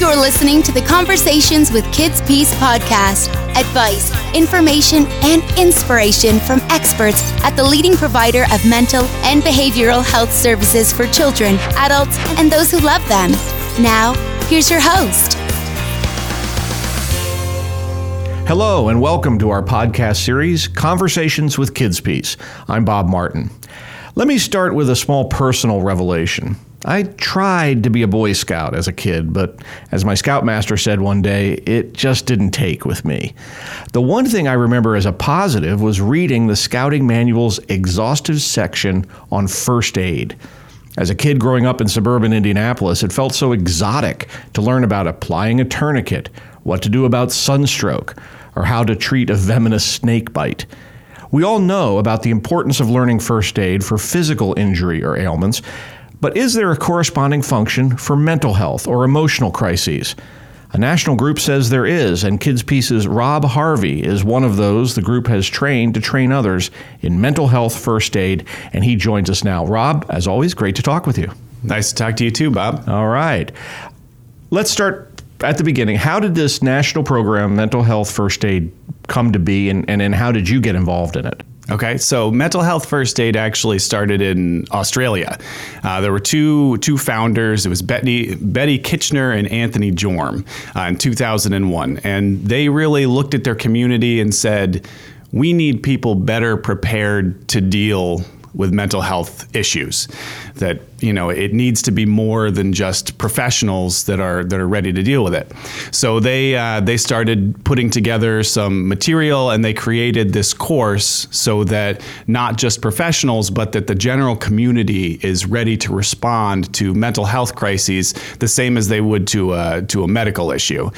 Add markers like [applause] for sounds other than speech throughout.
You're listening to the Conversations with Kids Peace podcast. Advice, information, and inspiration from experts at the leading provider of mental and behavioral health services for children, adults, and those who love them. Now, here's your host. Hello, and welcome to our podcast series, Conversations with Kids Peace. I'm Bob Martin. Let me start with a small personal revelation. I tried to be a Boy Scout as a kid, but as my Scoutmaster said one day, it just didn't take with me. The one thing I remember as a positive was reading the Scouting Manual's exhaustive section on first aid. As a kid growing up in suburban Indianapolis, it felt so exotic to learn about applying a tourniquet, what to do about sunstroke, or how to treat a venomous snake bite. We all know about the importance of learning first aid for physical injury or ailments, but is there a corresponding function for mental health or emotional crises? A national group says there is, and Kids Peace's Rob Harvey is one of those the group has trained to train others in mental health first aid, and he joins us now. Rob, as always, great to talk with you. Nice to talk to you too, Bob. All right. Let's start at the beginning. How did this national program, Mental Health First Aid, come to be, and, and, and how did you get involved in it? Okay, so mental health first aid actually started in Australia. Uh, there were two two founders. It was Betty Betty Kitchener and Anthony Jorm uh, in 2001, and they really looked at their community and said, "We need people better prepared to deal with mental health issues. That you know it needs to be more than just professionals that are that are ready to deal with it. So they uh, they started putting together some material and they created this course so that not just professionals but that the general community is ready to respond to mental health crises the same as they would to a, to a medical issue.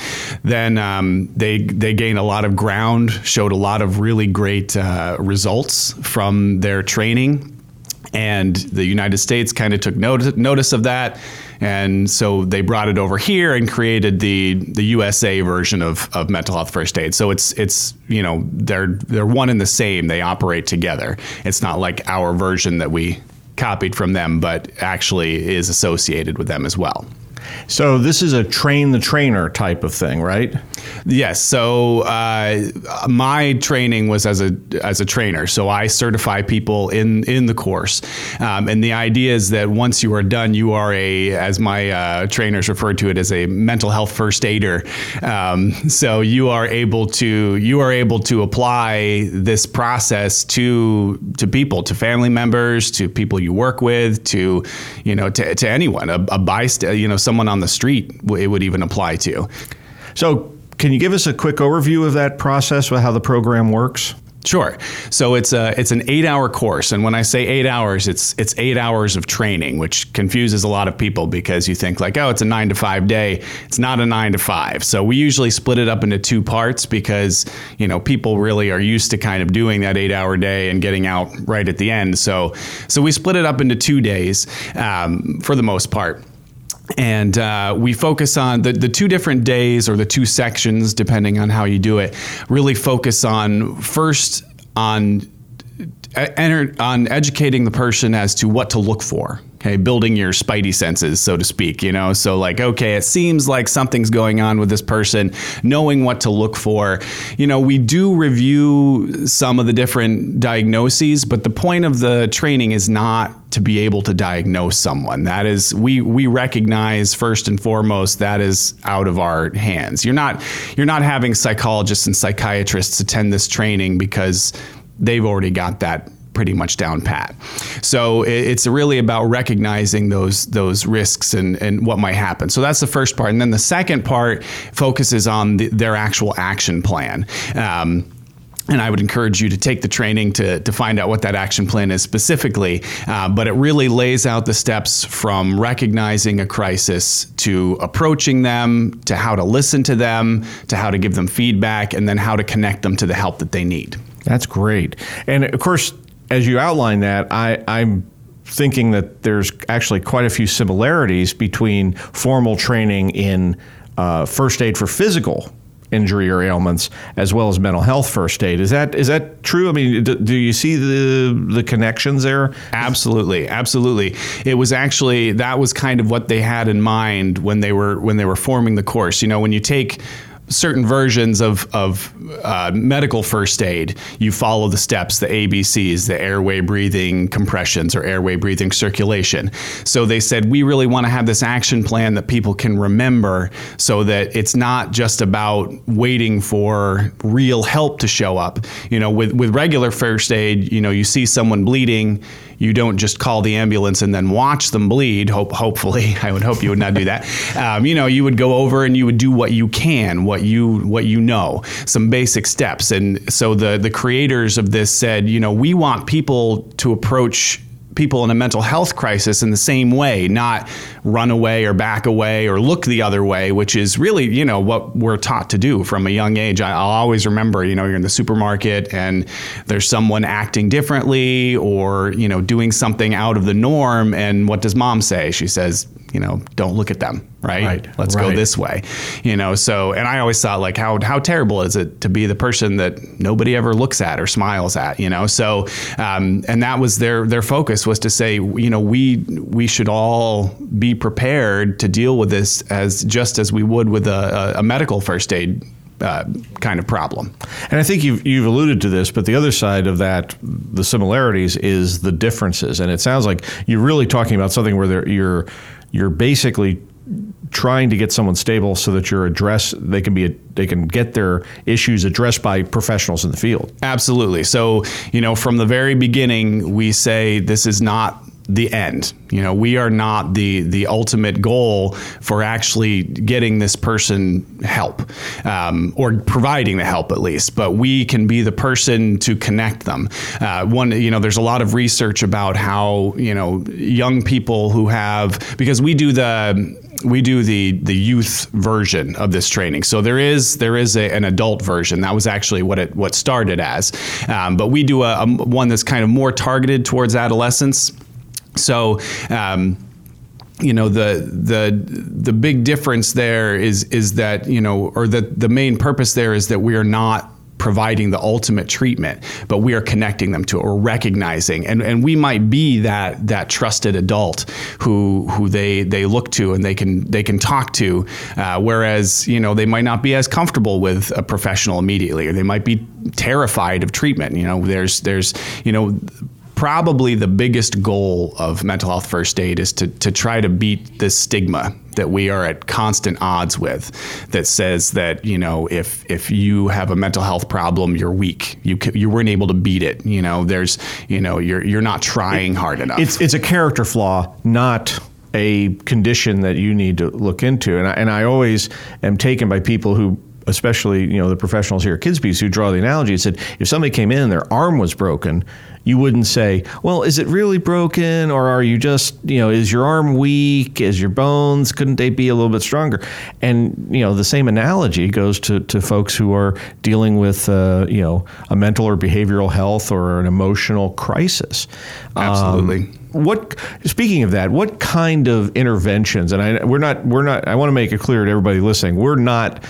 Then um, they they gained a lot of ground, showed a lot of really great uh, results from their training and the United States kind of took notice, of that. And so they brought it over here and created the the USA version of, of mental health first aid. So it's it's you know they're they're one and the same. They operate together. It's not like our version that we copied from them, but actually is associated with them as well. So this is a train the trainer type of thing, right? Yes. So uh, my training was as a as a trainer. So I certify people in in the course, um, and the idea is that once you are done, you are a, as my uh, trainers referred to it, as a mental health first aider. Um, so you are able to you are able to apply this process to to people, to family members, to people you work with, to you know to, to anyone, a, a bystander, you know, someone on the street. It would even apply to. So can you give us a quick overview of that process, how the program works? Sure. So it's a it's an eight hour course, and when I say eight hours, it's it's eight hours of training, which confuses a lot of people because you think like, oh, it's a nine to five day. It's not a nine to five. So we usually split it up into two parts because you know people really are used to kind of doing that eight hour day and getting out right at the end. So so we split it up into two days um, for the most part and uh, we focus on the, the two different days or the two sections depending on how you do it really focus on first on on educating the person as to what to look for building your spidey senses so to speak you know? So like okay it seems like something's going on with this person knowing what to look for. You know we do review some of the different diagnoses but the point of the training is not to be able to diagnose someone. That is we we recognize first and foremost that is out of our hands. You're not you're not having psychologists and psychiatrists attend this training because they've already got that pretty much down pat. So it's really about recognizing those those risks and, and what might happen. So that's the first part, and then the second part focuses on the, their actual action plan. Um, and I would encourage you to take the training to, to find out what that action plan is specifically. Uh, but it really lays out the steps from recognizing a crisis to approaching them, to how to listen to them, to how to give them feedback, and then how to connect them to the help that they need. That's great. And of course, as you outline that, I, I'm thinking that there's actually quite a few similarities between formal training in uh, first aid for physical injury or ailments, as well as mental health first aid. Is that is that true? I mean, do, do, you see the the connections there? Absolutely, absolutely. It was actually that was kind of what they had in mind when they were when they were forming the course. You know, when you take certain versions of, of uh, medical first aid, you follow the steps, the ABCs, the airway breathing compressions or airway breathing circulation. So they said, we really want to have this action plan that people can remember so that it's not just about waiting for real help to show up. You know, with, with regular first aid, you know, you see someone bleeding, you don't just call the ambulance and then watch them bleed. Hope, hopefully, [laughs] I would hope you would not do that. Um, you know, you would go over and you would do what you can, what you what you know, some basic steps. And so the the creators of this said, you know, we want people to approach people in a mental health crisis in the same way, not run away or back away or look the other way, which is really, you know, what we're taught to do from a young age. I, will always remember, you know, you're in the supermarket and there's someone acting differently or, you know, doing something out of the norm. And what does mom say? She says, you know, don't look at them, right? right. Let's right. go this way, you know. So, and I always thought like, how how terrible is it to be the person that nobody ever looks at or smiles at, you know? So, um, and that was their their focus was to say, you know, we we should all be prepared to deal with this as just as we would with a, a medical first aid uh, kind of problem. And I think you've, you've alluded to this, but the other side of that, the similarities, is the differences. And it sounds like you're really talking about something where you're you're basically trying to get someone stable so that your address they can be they can get their issues addressed by professionals in the field. Absolutely. So, you know, from the very beginning we say this is not the end. You know, we are not the the ultimate goal for actually getting this person help um, or providing the help at least. But we can be the person to connect them. Uh, one, you know, there's a lot of research about how you know young people who have because we do the we do the the youth version of this training. So there is there is a, an adult version. That was actually what it what started as, um, but we do a, a one that's kind of more targeted towards adolescents so, um, you know the the the big difference there is is that you know or the the main purpose there is that we are not providing the ultimate treatment, but we are connecting them to it or recognizing. And, and we might be that that trusted adult who who they they look to and they can they can talk to. Uh, whereas you know they might not be as comfortable with a professional immediately, or they might be terrified of treatment. You know, there's there's you know probably the biggest goal of mental health first aid is to, to try to beat this stigma that we are at constant odds with that says that you know if if you have a mental health problem you're weak. You you weren't able to beat it. You know there's you know you're you're not trying hard enough. It's it's a character flaw not a condition that you need to look into. And I, and I always am taken by people who especially you know the professionals here at Kids who draw the analogy and said if somebody came in and their arm was broken you wouldn't say, well, is it really broken or are you just, you know, is your arm weak? Is your bones, couldn't they be a little bit stronger? And, you know, the same analogy goes to, to folks who are dealing with, uh, you know, a mental or behavioral health or an emotional crisis. Absolutely. Um, what speaking of that what kind of interventions and I, we're not we're not i want to make it clear to everybody listening we're not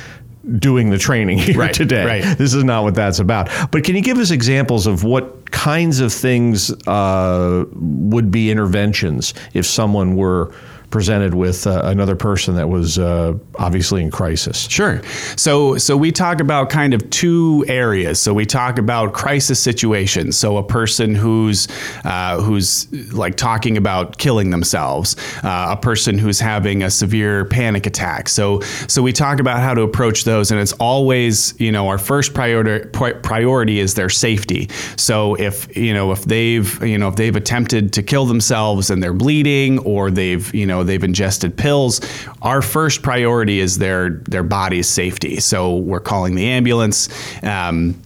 doing the training [laughs] here right, today. Right. This is not what that's about. But can you give us examples of what kinds of things uh, would be interventions if someone were presented with uh, another person that was uh, obviously in crisis. Sure. So so we talk about kind of two areas. So we talk about crisis situations. So a person who's uh, who's like talking about killing themselves, uh, a person who's having a severe panic attack. So so we talk about how to approach those, and it's always you know our first priority priority is their safety. So if you know if they've you know if they've attempted to kill themselves and they're bleeding, or they've you know know they've ingested pills. Our first priority is their their body's safety. So we're calling the ambulance. Um,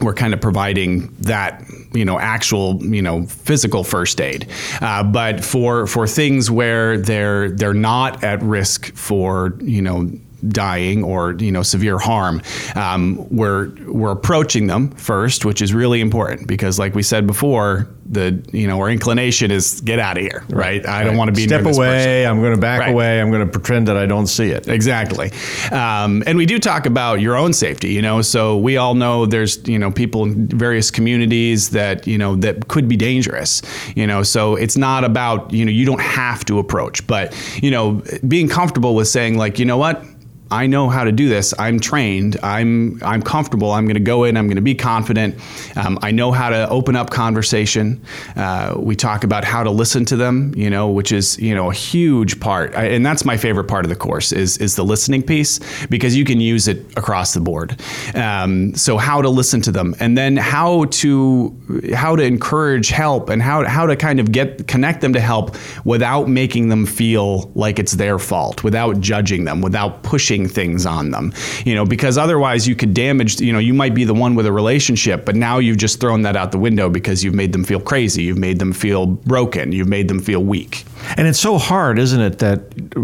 we're kind of providing that you know actual you know physical first aid uh, but for for things where they're they're not at risk for you know dying or you know severe harm, um, we're we're approaching them first, which is really important because, like we said before, the you know our inclination is get out of here, right? I don't want to be Step away. I'm going to back Right. away. I'm going to pretend that I don't see it. Exactly. Um, and we do talk about your own safety, you know, so we all know there's, you know, people in various communities that, you know, that could be dangerous, you know, so it's not about, you know, you don't have to approach, but, you know, being comfortable with saying like, you know what? I know how to do this. I'm trained. I'm I'm comfortable. I'm going to go in. I'm going to be confident. Um, I know how to open up conversation. Uh, we talk about how to listen to them. You know, which is you know a huge part, I, and that's my favorite part of the course is is the listening piece because you can use it across the board. Um, so how to listen to them, and then how to how to encourage help, and how how to kind of get connect them to help without making them feel like it's their fault, without judging them, without pushing things on them. You know, because otherwise you could damage. You know, you might be the one with a relationship, but now you've just thrown that out the window because you've made them feel crazy, you've made them feel broken, you've made them feel weak. And it's so hard, isn't it, that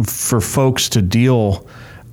for folks to deal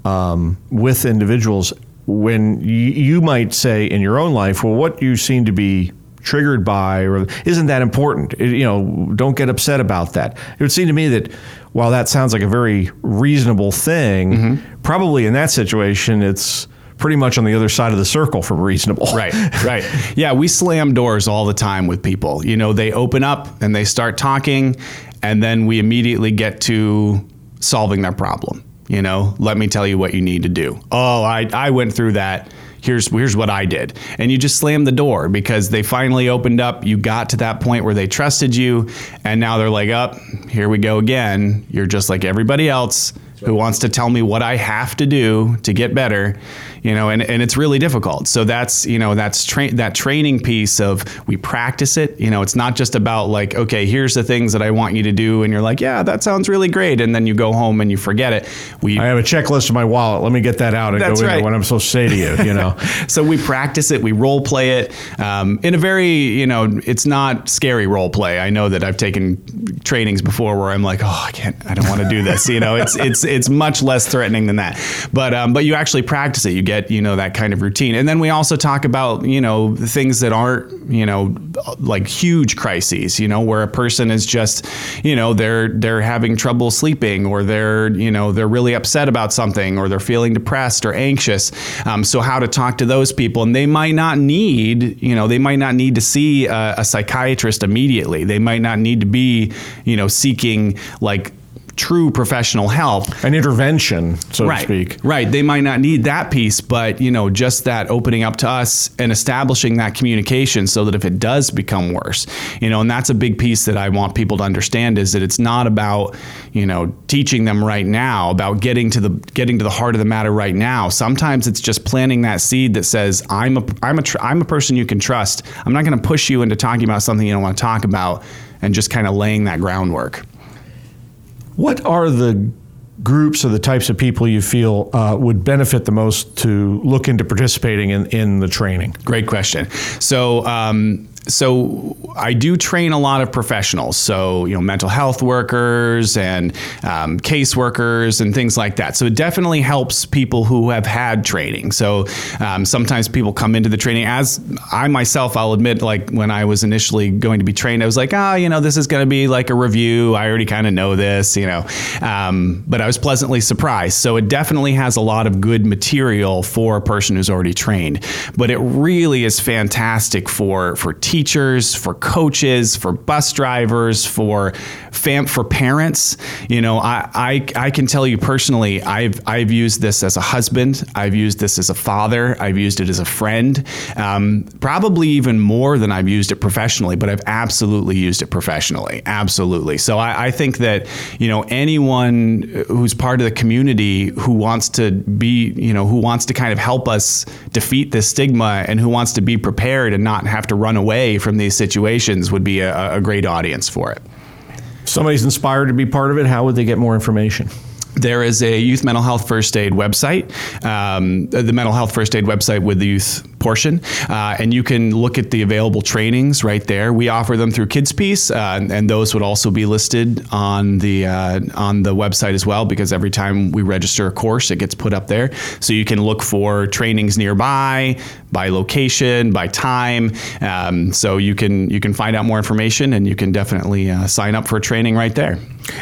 um, with individuals when you might say in your own life, well, what you seem to be triggered by or isn't that important It- you know don't get upset about that it would seem to me that while that sounds like a very reasonable thing mm-hmm. probably in that situation it's pretty much on the other side of the circle from reasonable [laughs] Right, [laughs] right. Yeah, we slam doors all the time with people. You know, they open up and they start talking, and then we immediately get to solving their problem. You know, let me tell you what you need to do. Oh, I, I went through that. Here's here's what I did. And you just slam the door because they finally opened up. You got to that point where they trusted you, and now they're like, up, here we go again. You're just like everybody else who wants to tell me what I have to do to get better, you know, and, and it's really difficult. So that's, you know, that's tra- that training piece of we practice it, you know, it's not just about like, okay, here's the things that I want you to do. And you're like, yeah, that sounds really great. And then you go home and you forget it. We, I have a checklist in my wallet. Let me get that out and That's go right. there when I'm supposed to say to you, you know. [laughs] so we practice it, we role play it um, in a very, you know, it's not scary role play. I know that I've taken trainings before where I'm like, oh, I can't, I don't want to do this. You know, it's it's it's much less threatening than that. But um, but you actually practice it. You get you know that kind of routine, and then we also talk about you know things that aren't you know like huge crises. You know, where a person is just you know they're they're having trouble sleeping, or they're you know they're really upset about something, or they're feeling depressed or anxious. Um, so how to talk to those people, and they might not need you know they might not need to see a, a psychiatrist immediately. They might not need to be you know seeking like true professional help An intervention, so right, to speak. Right. They might not need that piece, but you know, just that opening up to us and establishing that communication so that if it does become worse, you know, and that's a big piece that I want people to understand is that it's not about, you know, teaching them right now, about getting to the getting to the heart of the matter right now. Sometimes it's just planting that seed that says, I'm a I'm a tr- I'm a person you can trust. I'm not going to push you into talking about something you don't want to talk about and just kind of laying that groundwork. What are the groups or the types of people you feel uh, would benefit the most to look into participating in, in the training? Great question. So, um, so I do train a lot of professionals. So, you know, mental health workers and um, caseworkers and things like that. So it definitely helps people who have had training. So um, sometimes people come into the training as I myself, I'll admit, like when I was initially going to be trained, I was like, ah, you know, this is going to be like a review. I already kind of know this, you know. Um, but I was pleasantly surprised. So it definitely has a lot of good material for a person who's already trained. But it really is fantastic for for teachers, for coaches, for bus drivers, for fam for parents. You know, I, I I can tell you personally, I've I've used this as a husband, I've used this as a father, I've used it as a friend, um, probably even more than I've used it professionally. But I've absolutely used it professionally, absolutely. So I, I think that you know anyone who's part of the community who wants to be, you know, who wants to kind of help us defeat this stigma and who wants to be prepared and not have to run away from these situations would be a, a great audience for it. Somebody's inspired to be part of it. How would they get more information? There is a youth mental health first aid website, um, the mental health first aid website with the youth portion, uh, and you can look at the available trainings right there. We offer them through Kids Peace, uh, and, and those would also be listed on the uh, on the website as well. Because every time we register a course, it gets put up there, so you can look for trainings nearby by location, by time. Um, so you can you can find out more information, and you can definitely uh, sign up for a training right there.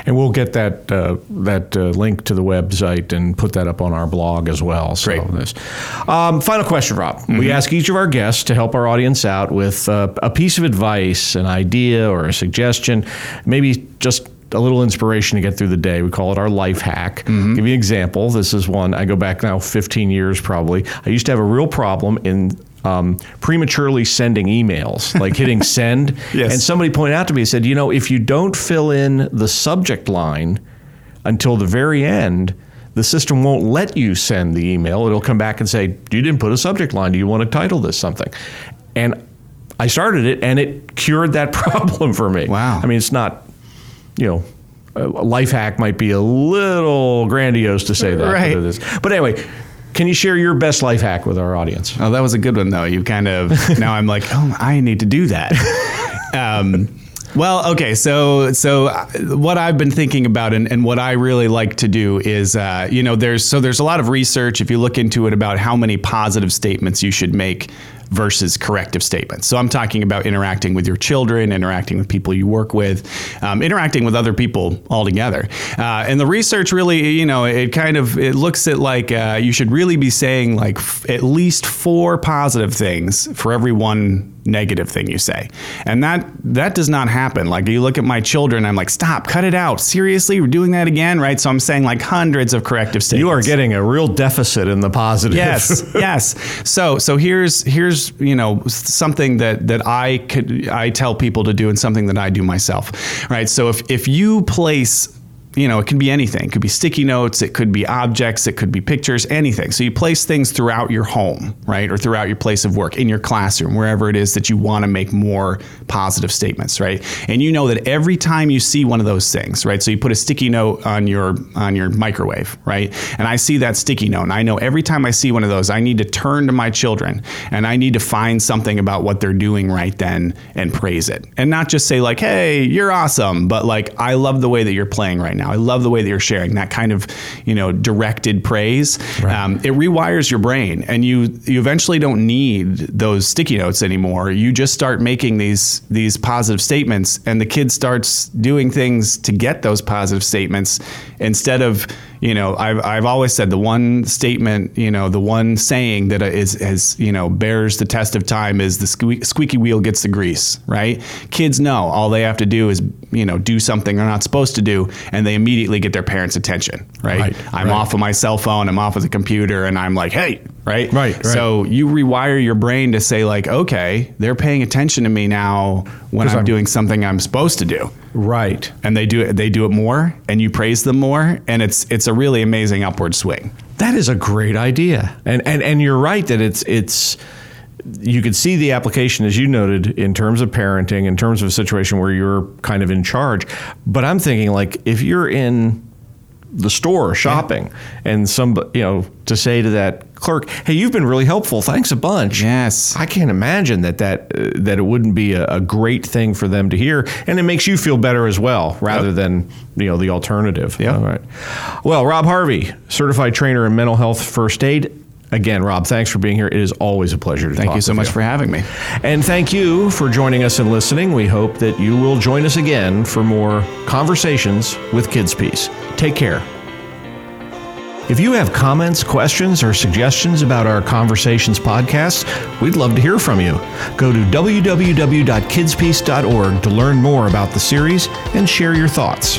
And we'll get that uh, that uh, link to the website and put that up on our blog as well. So Great. This. Um, final question, Rob. Mm-hmm. We ask each of our guests to help our audience out with uh, a piece of advice, an idea, or a suggestion, maybe just a little inspiration to get through the day. We call it our life hack. Mm-hmm. Give you an example. This is one I go back now 15 years probably. I used to have a real problem in um, prematurely sending emails, [laughs] like hitting send. Yes. And somebody pointed out to me, said, you know, if you don't fill in the subject line until the very end, the system won't let you send the email. It'll come back and say, you didn't put a subject line. Do you want to title this something? And I started it, and it cured that [laughs] problem for me. Wow. I mean, it's not, you know, a life hack might be a little grandiose to say that. [laughs] Right. But, but anyway, can you share your best life hack with our audience? Oh, that was a good one though. You kind of now I'm like, oh, I need to do that. [laughs] um, well, okay, so so uh, what I've been thinking about and, and what I really like to do is, uh, you know, there's so there's a lot of research if you look into it about how many positive statements you should make versus corrective statements. So I'm talking about interacting with your children, interacting with people you work with, um, interacting with other people altogether. Uh, and the research really, you know, it kind of it looks at like uh, you should really be saying like f- at least four positive things for every one negative thing you say. And that that does not happen. Like you look at my children, I'm like, stop, cut it out. Seriously, we're doing that again, right? So I'm saying like hundreds of corrective statements. You are getting a real deficit in the positive. Yes, [laughs] yes. So so here's here's you know something that that I could I tell people to do and something that I do myself, right? So if if you place you know, it can be anything. It could be sticky notes, it could be objects, it could be pictures, anything. So you place things throughout your home, right? Or throughout your place of work, in your classroom, wherever it is that you want to make more positive statements, right? And you know that every time you see one of those things, right? So you put a sticky note on your on your microwave, right? And I see that sticky note, and I know every time I see one of those, I need to turn to my children and I need to find something about what they're doing right then and praise it. And not just say like, "Hey, you're awesome," but like, "I love the way that you're playing right now. I love the way that you're sharing." That kind of, you know, directed praise. Um, it rewires your brain, and you you eventually don't need those sticky notes anymore. You just start making these these positive statements, and the kid starts doing things to get those positive statements instead of you know I've, I've always said the one statement you know the one saying that is is you know bears the test of time is the sque- squeaky wheel gets the grease right kids know all they have to do is you know do something they're not supposed to do and they immediately get their parents attention right, Right, i'm right. off of my cell phone i'm off of the computer and i'm like hey right Right, right. so you rewire your brain to say like okay they're paying attention to me now when i'm I'm- doing something i'm supposed to do Right. and they do it they do it more and you praise them more and it's it's a really amazing upward swing That is a great idea, and and and you're right that it's it's. You could see the application, as you noted, in terms of parenting, in terms of a situation where you're kind of in charge. But I'm thinking, like, if you're in the store shopping, and some, you know, to say to that clerk, "Hey, you've been really helpful. Thanks a bunch." Yes. I can't imagine that that uh, that it wouldn't be a, a great thing for them to hear, and it makes you feel better as well, rather Yep. than you know the alternative. Yep. All right. Well, Rob Harvey, certified trainer in mental health first aid. Again, Rob, thanks for being here. It is always a pleasure to thank talk you Thank you so much for having me and thank you for joining us and listening. We hope that you will join us again for more conversations with Kids Peace. Take care. If you have comments, questions, or suggestions about our Conversations podcast, we'd love to hear from you. Go to www.kidspeace.org to learn more about the series and share your thoughts.